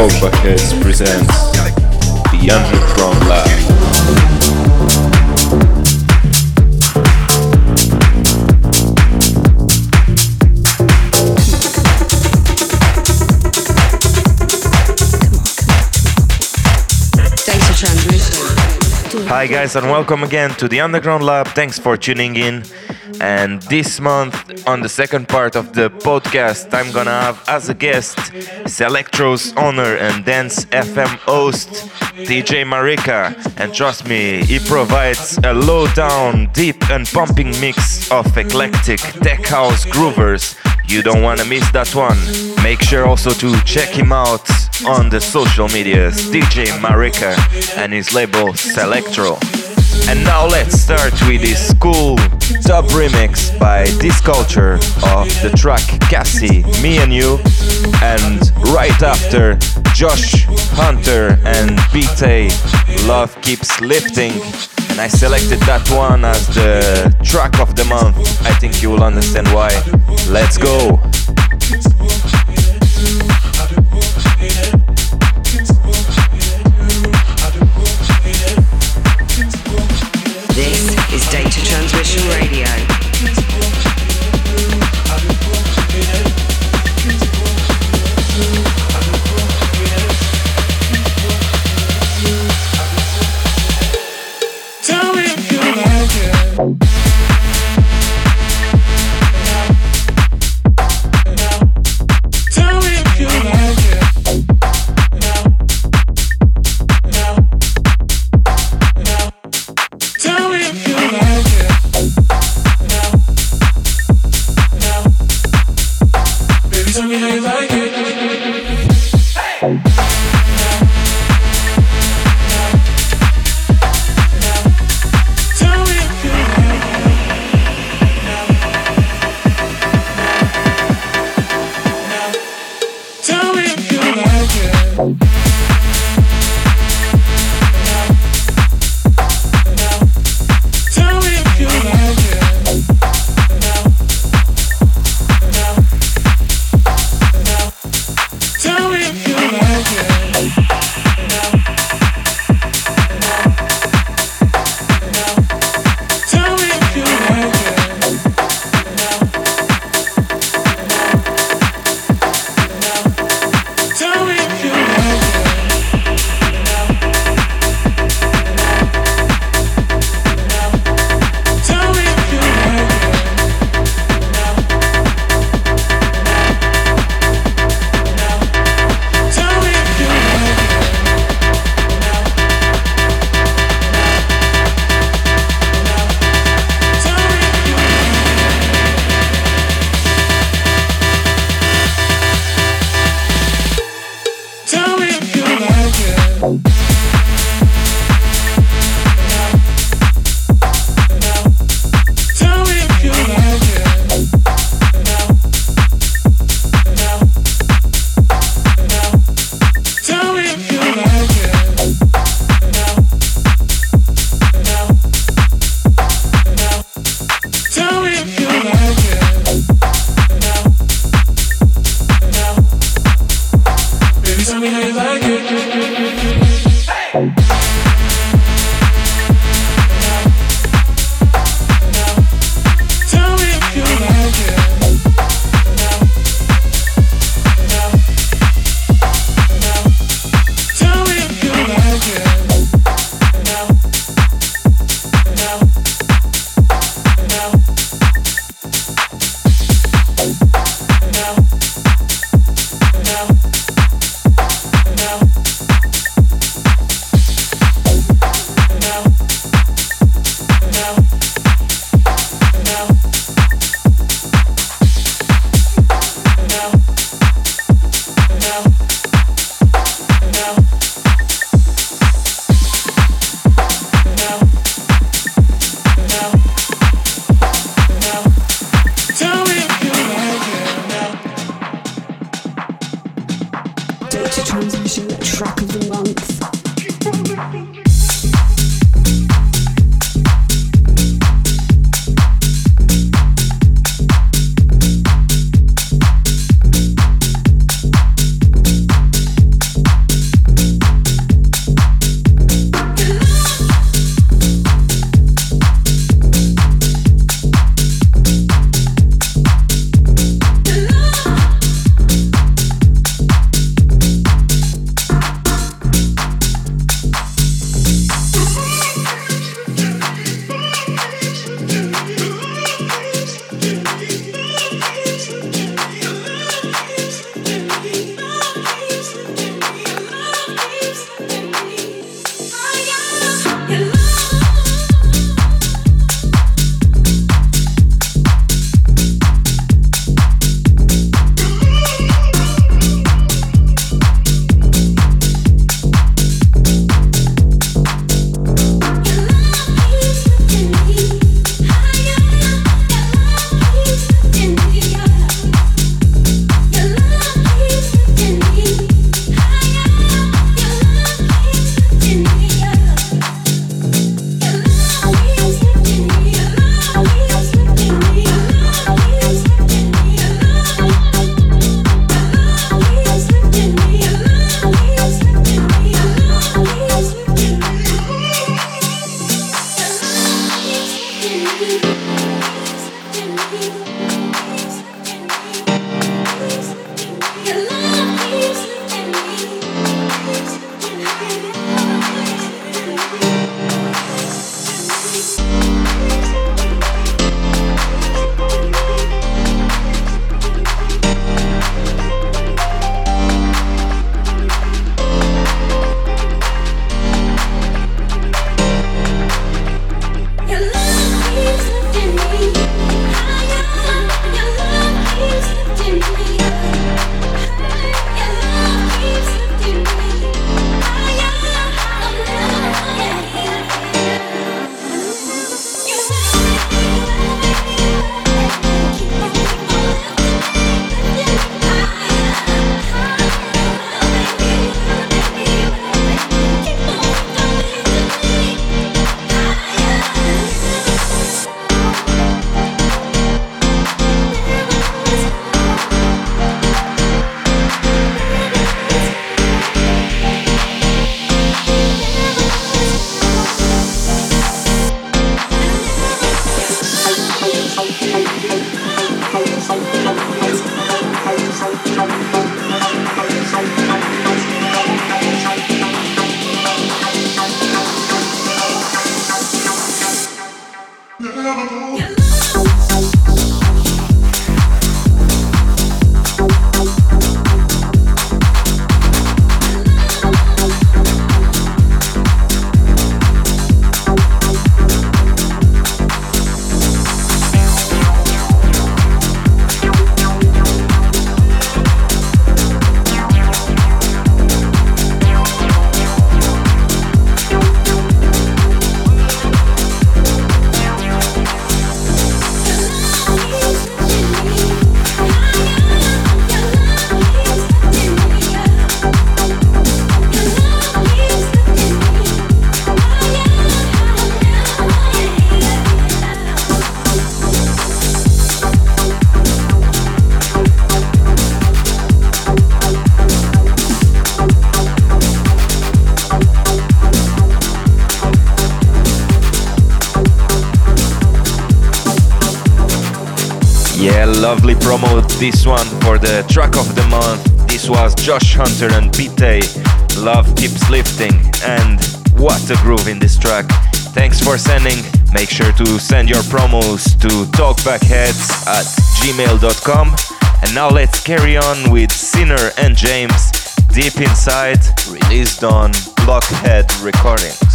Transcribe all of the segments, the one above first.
Sofa Heads presents The Underground Lab. Data transmission. Hi, guys, and welcome again to the Underground Lab. Thanks for tuning in. And this month, on the second part of the podcast, I'm gonna have as a guest Selectro's owner and Dance FM host, DJ Marika. And trust me, he provides a low down, deep, and pumping mix of eclectic tech house groovers. You don't wanna miss that one. Make sure also to check him out on the social medias, DJ Marika and his label Selectro. And now let's start with this cool dub remix by Disculture of the track Cassie, Me and You. And right after, Josh Hunter and BT, Love Keeps Lifting. And I selected that one as the track of the month. I think you will understand why. Let's go. This one for the track of the month. This was Josh Hunter and Pete. Love keeps lifting, and what a groove in this track. Thanks for sending. Make sure to send your promos to talkbackheads at gmail.com. And now let's carry on with Sinner and James Deep Inside, released on Blockhead Recordings.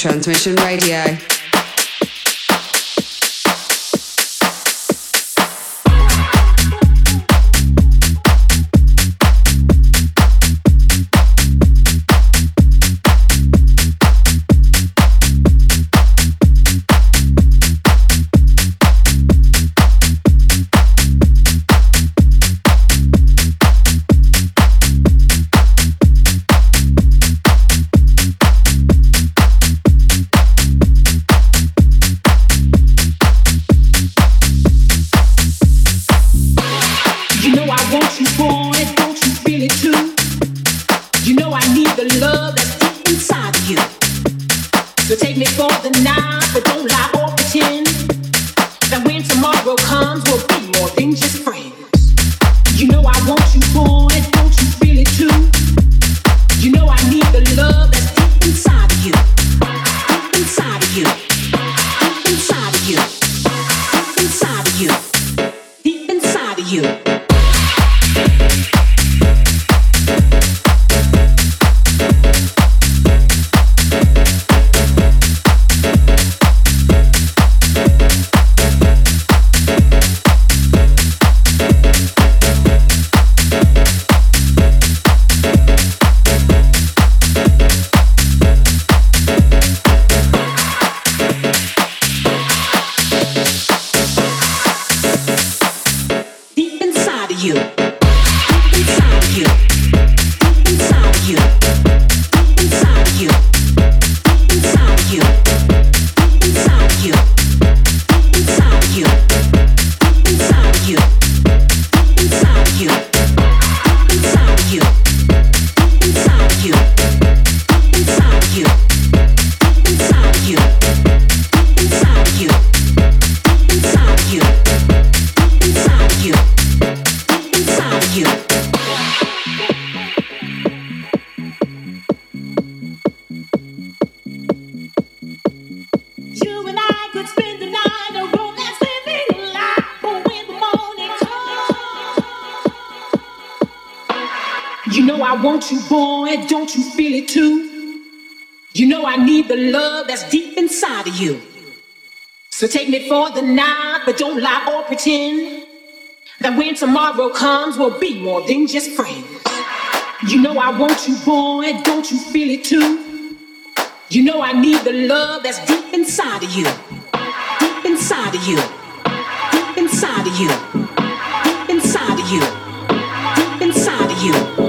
Transmission Radio. For the night, but don't lie or pretend that when tomorrow comes, we'll be more than just friends. You know I want you, boy, don't you feel it too? You know I need the love that's deep inside of you, deep inside of you, deep inside of you, deep inside of you, deep inside of you. transmission.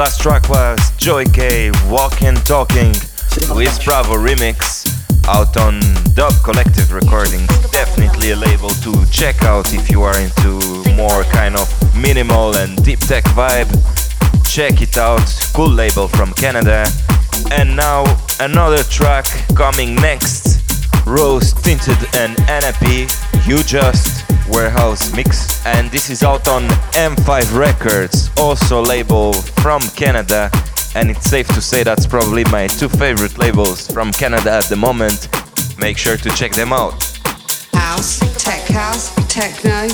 Last track was Joy K Walking Talking with Bravo Remix out on Dub Collective Recordings. Definitely a label to check out if you are into more kind of minimal and deep tech vibe. Check it out, cool label from Canada. And now another track coming next Rose Tinted and NAP, You Just Warehouse Mix. And this is out on M5 Records, also label from Canada. And it's safe to say that's probably my two favorite labels from Canada at the moment. Make sure to check them out. House, tech house, techno.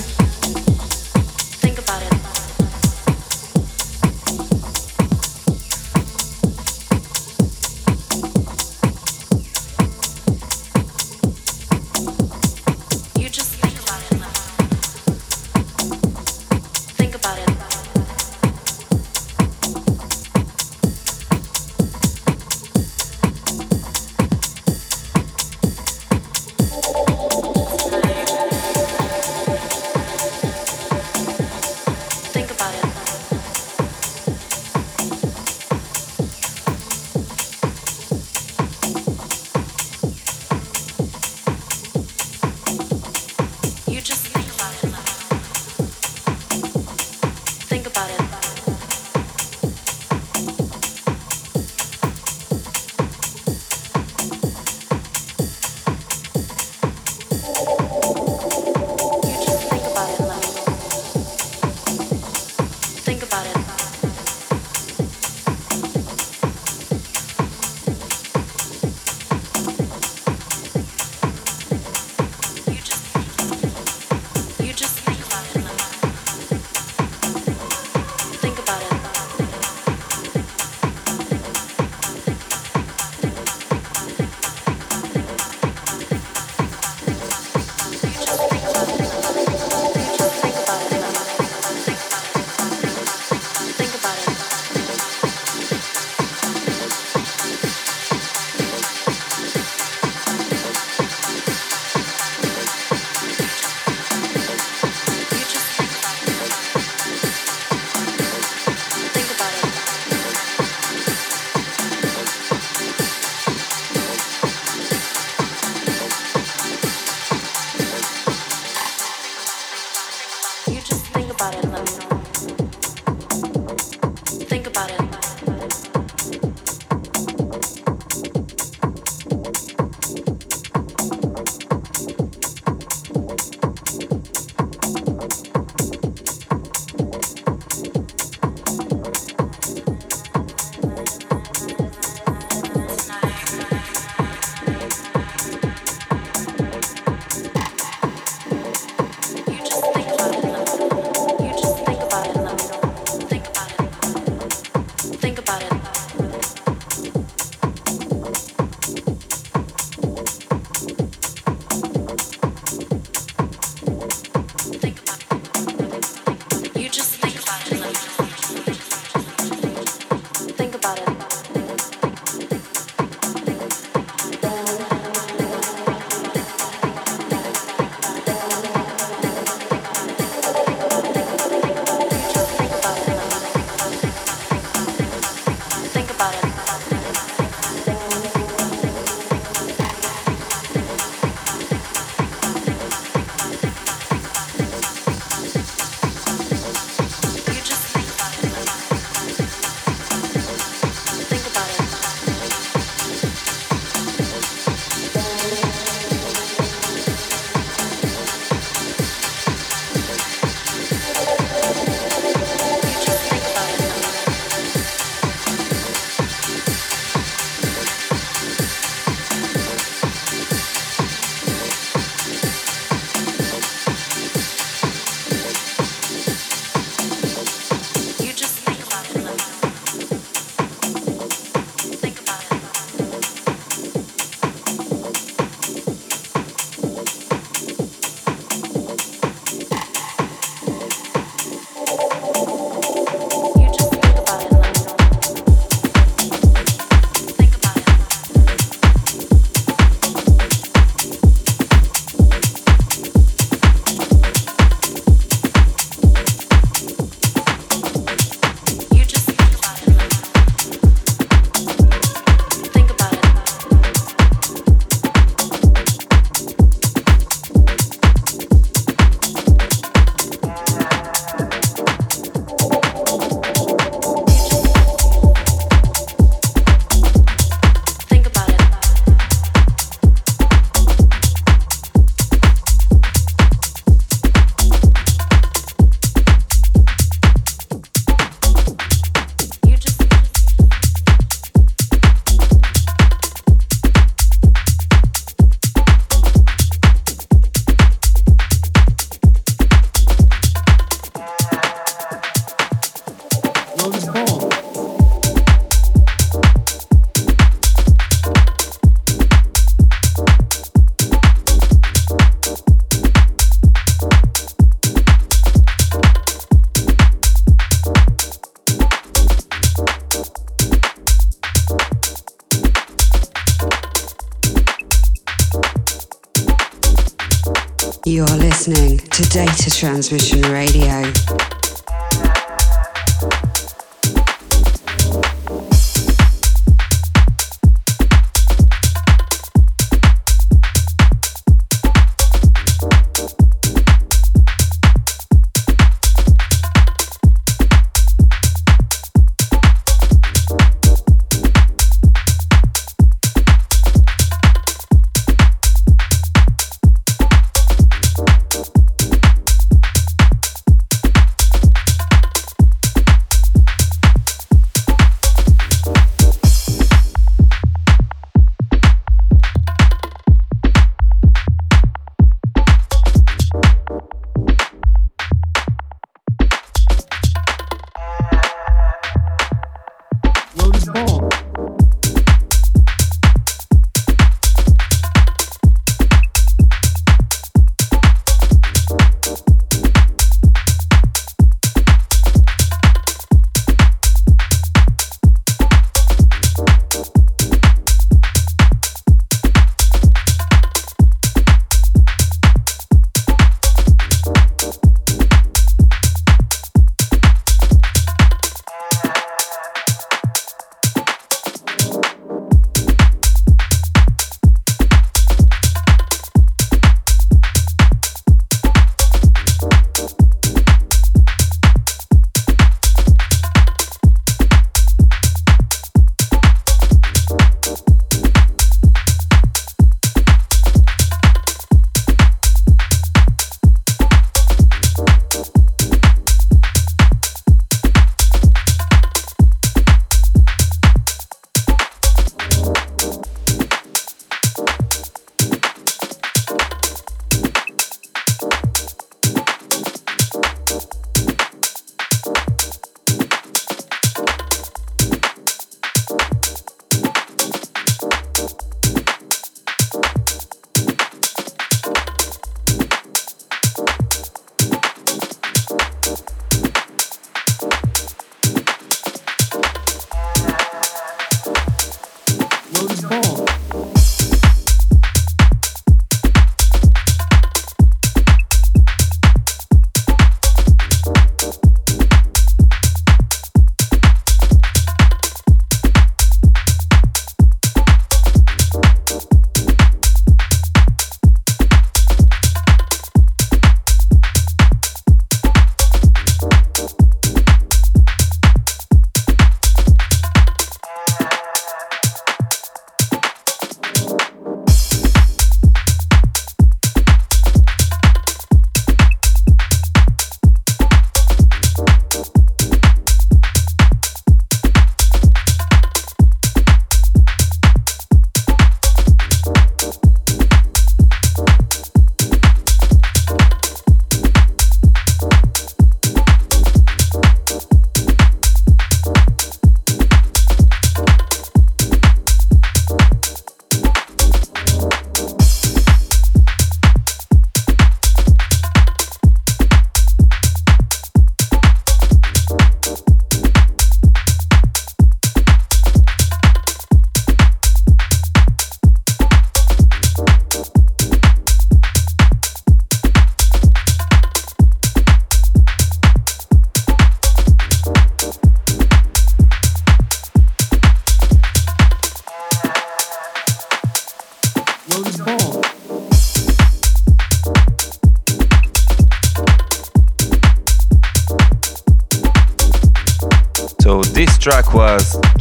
Transmission Radio.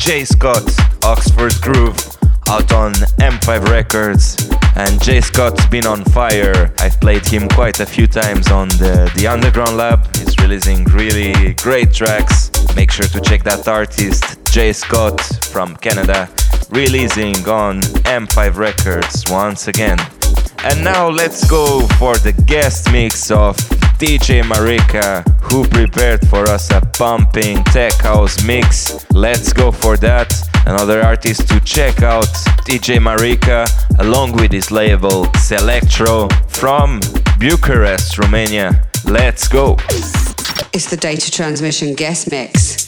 Jay Scott, Oxford Groove, out on M5 Records. And Jay Scott's been on fire. I've played him quite a few times on the, the Underground Lab. He's releasing really great tracks. Make sure to check that artist, Jay Scott from Canada, releasing on M5 Records once again. And now let's go for the guest mix of DJ Marika, who prepared for us a pumping tech house mix. Let's go for that. Another artist to check out, DJ Marika, along with his label Selectro from Bucharest, Romania. Let's go. It's the Data Transmission Guest Mix.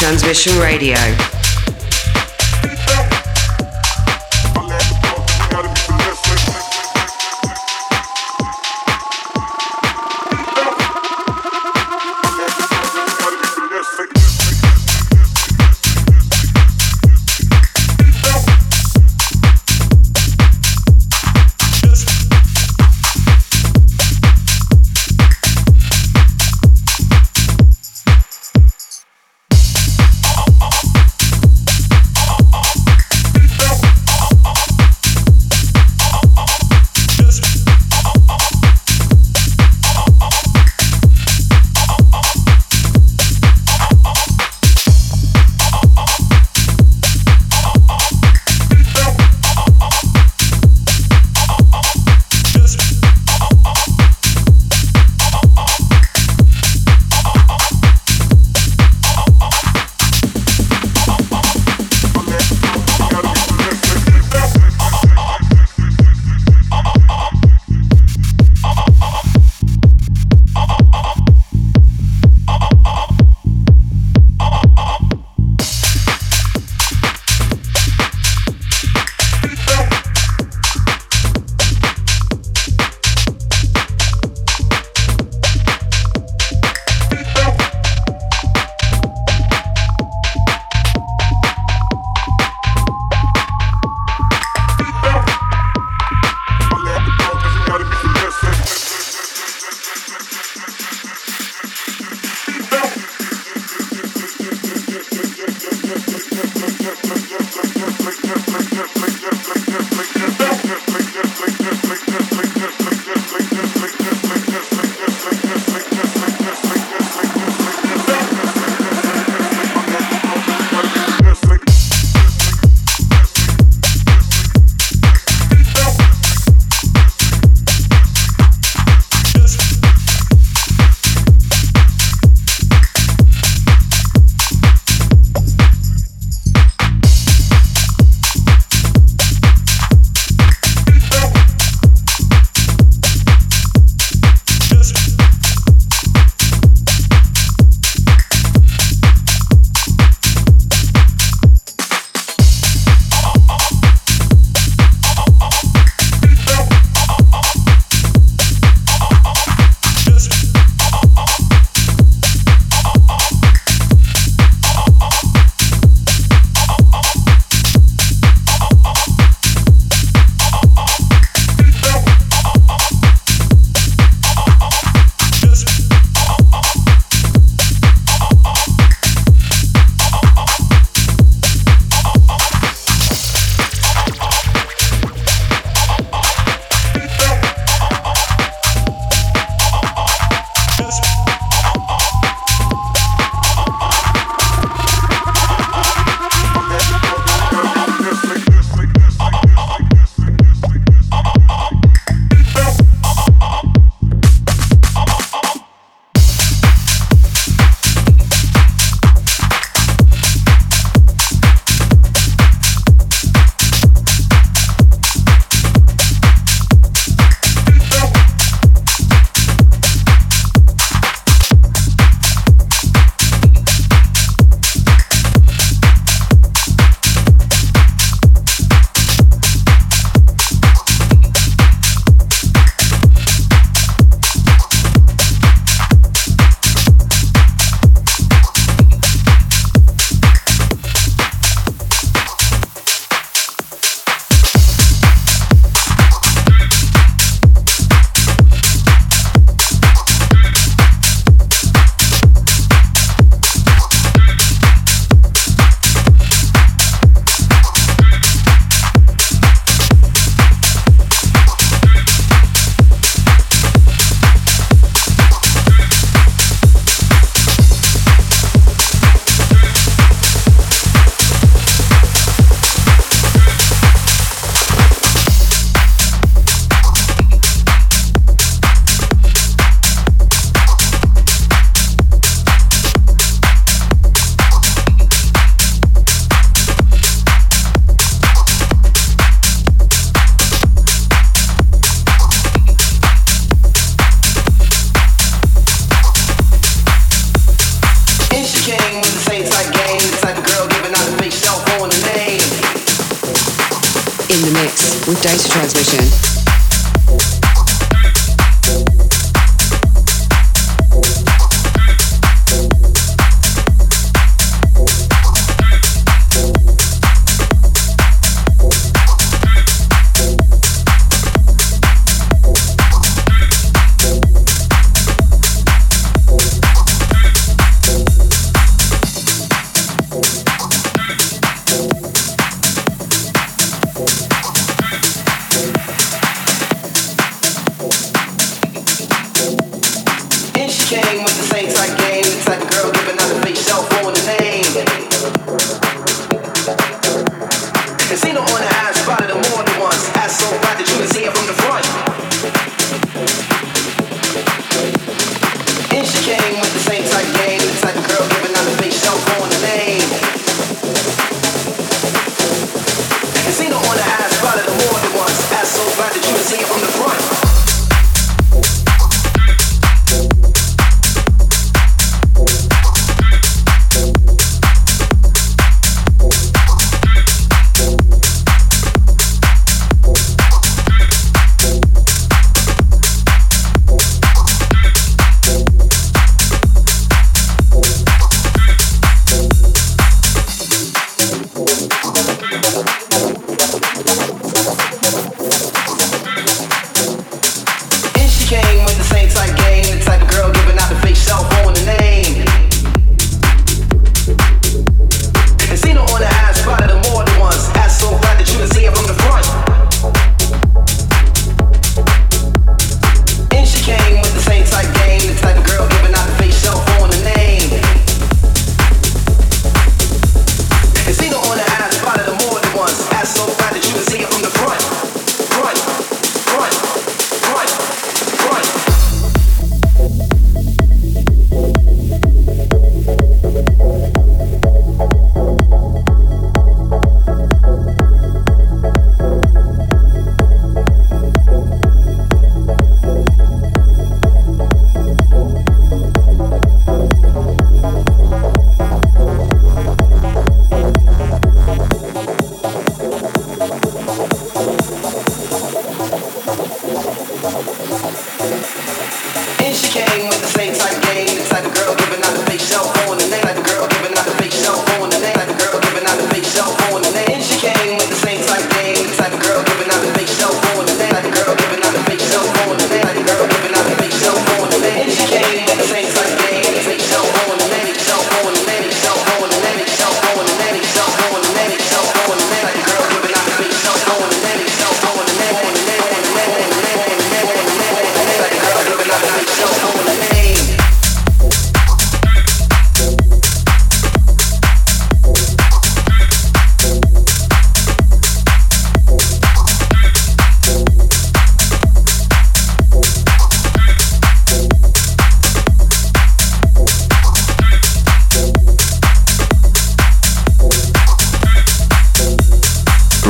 Transmission Radio.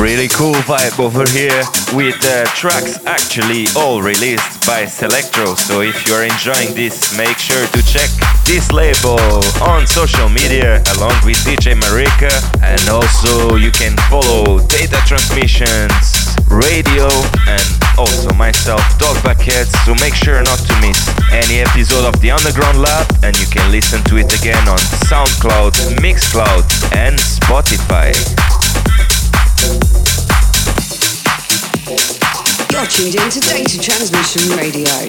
Vibe over here with uh, tracks actually all released by Selectro. So if you're enjoying this, make sure to check this label on social media along with DJ Marika. And also you can follow Data Transmissions, Radio, and also myself, Dog Buckets. So make sure not to miss any episode of the Underground Lab and you can listen to it again on SoundCloud, Mixcloud, and Spotify. You're tuned in to Data Transmission Radio.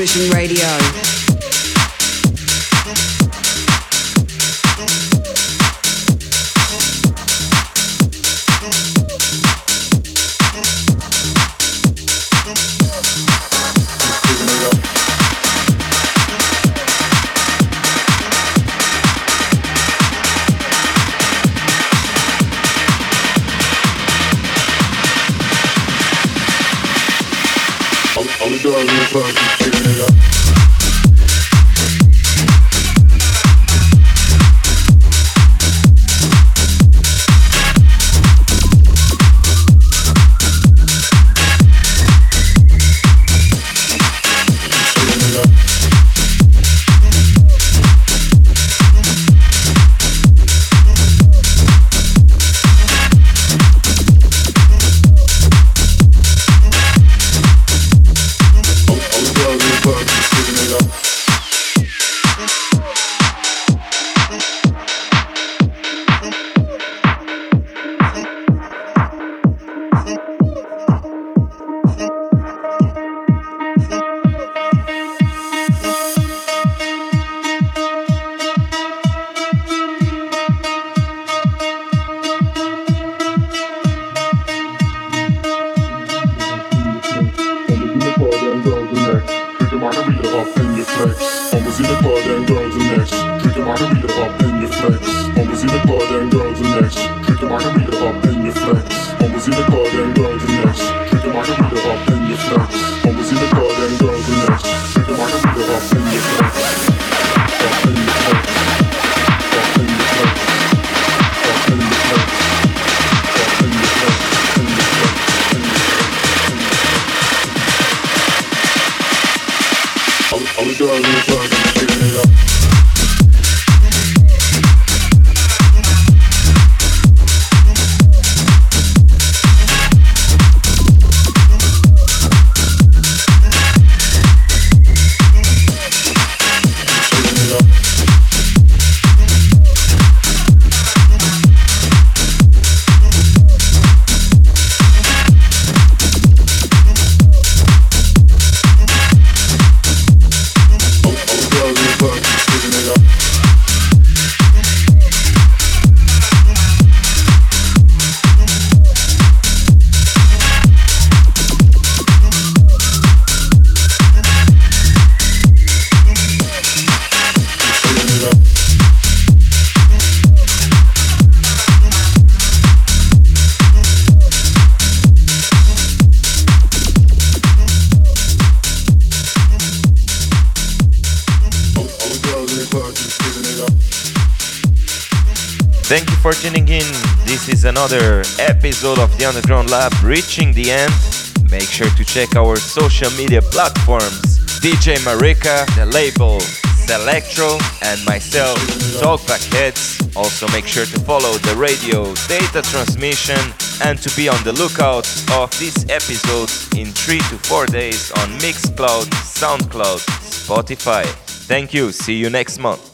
Transmission Radio. another episode of the Underground Lab reaching the end. Make sure to check our social media platforms DJ Marika, the label Selectro, and myself, Talkback Heads. Also, make sure to follow the radio data transmission and to be on the lookout of this episode in 3 to 4 days on Mixcloud, Soundcloud, Spotify. Thank you, see you next month.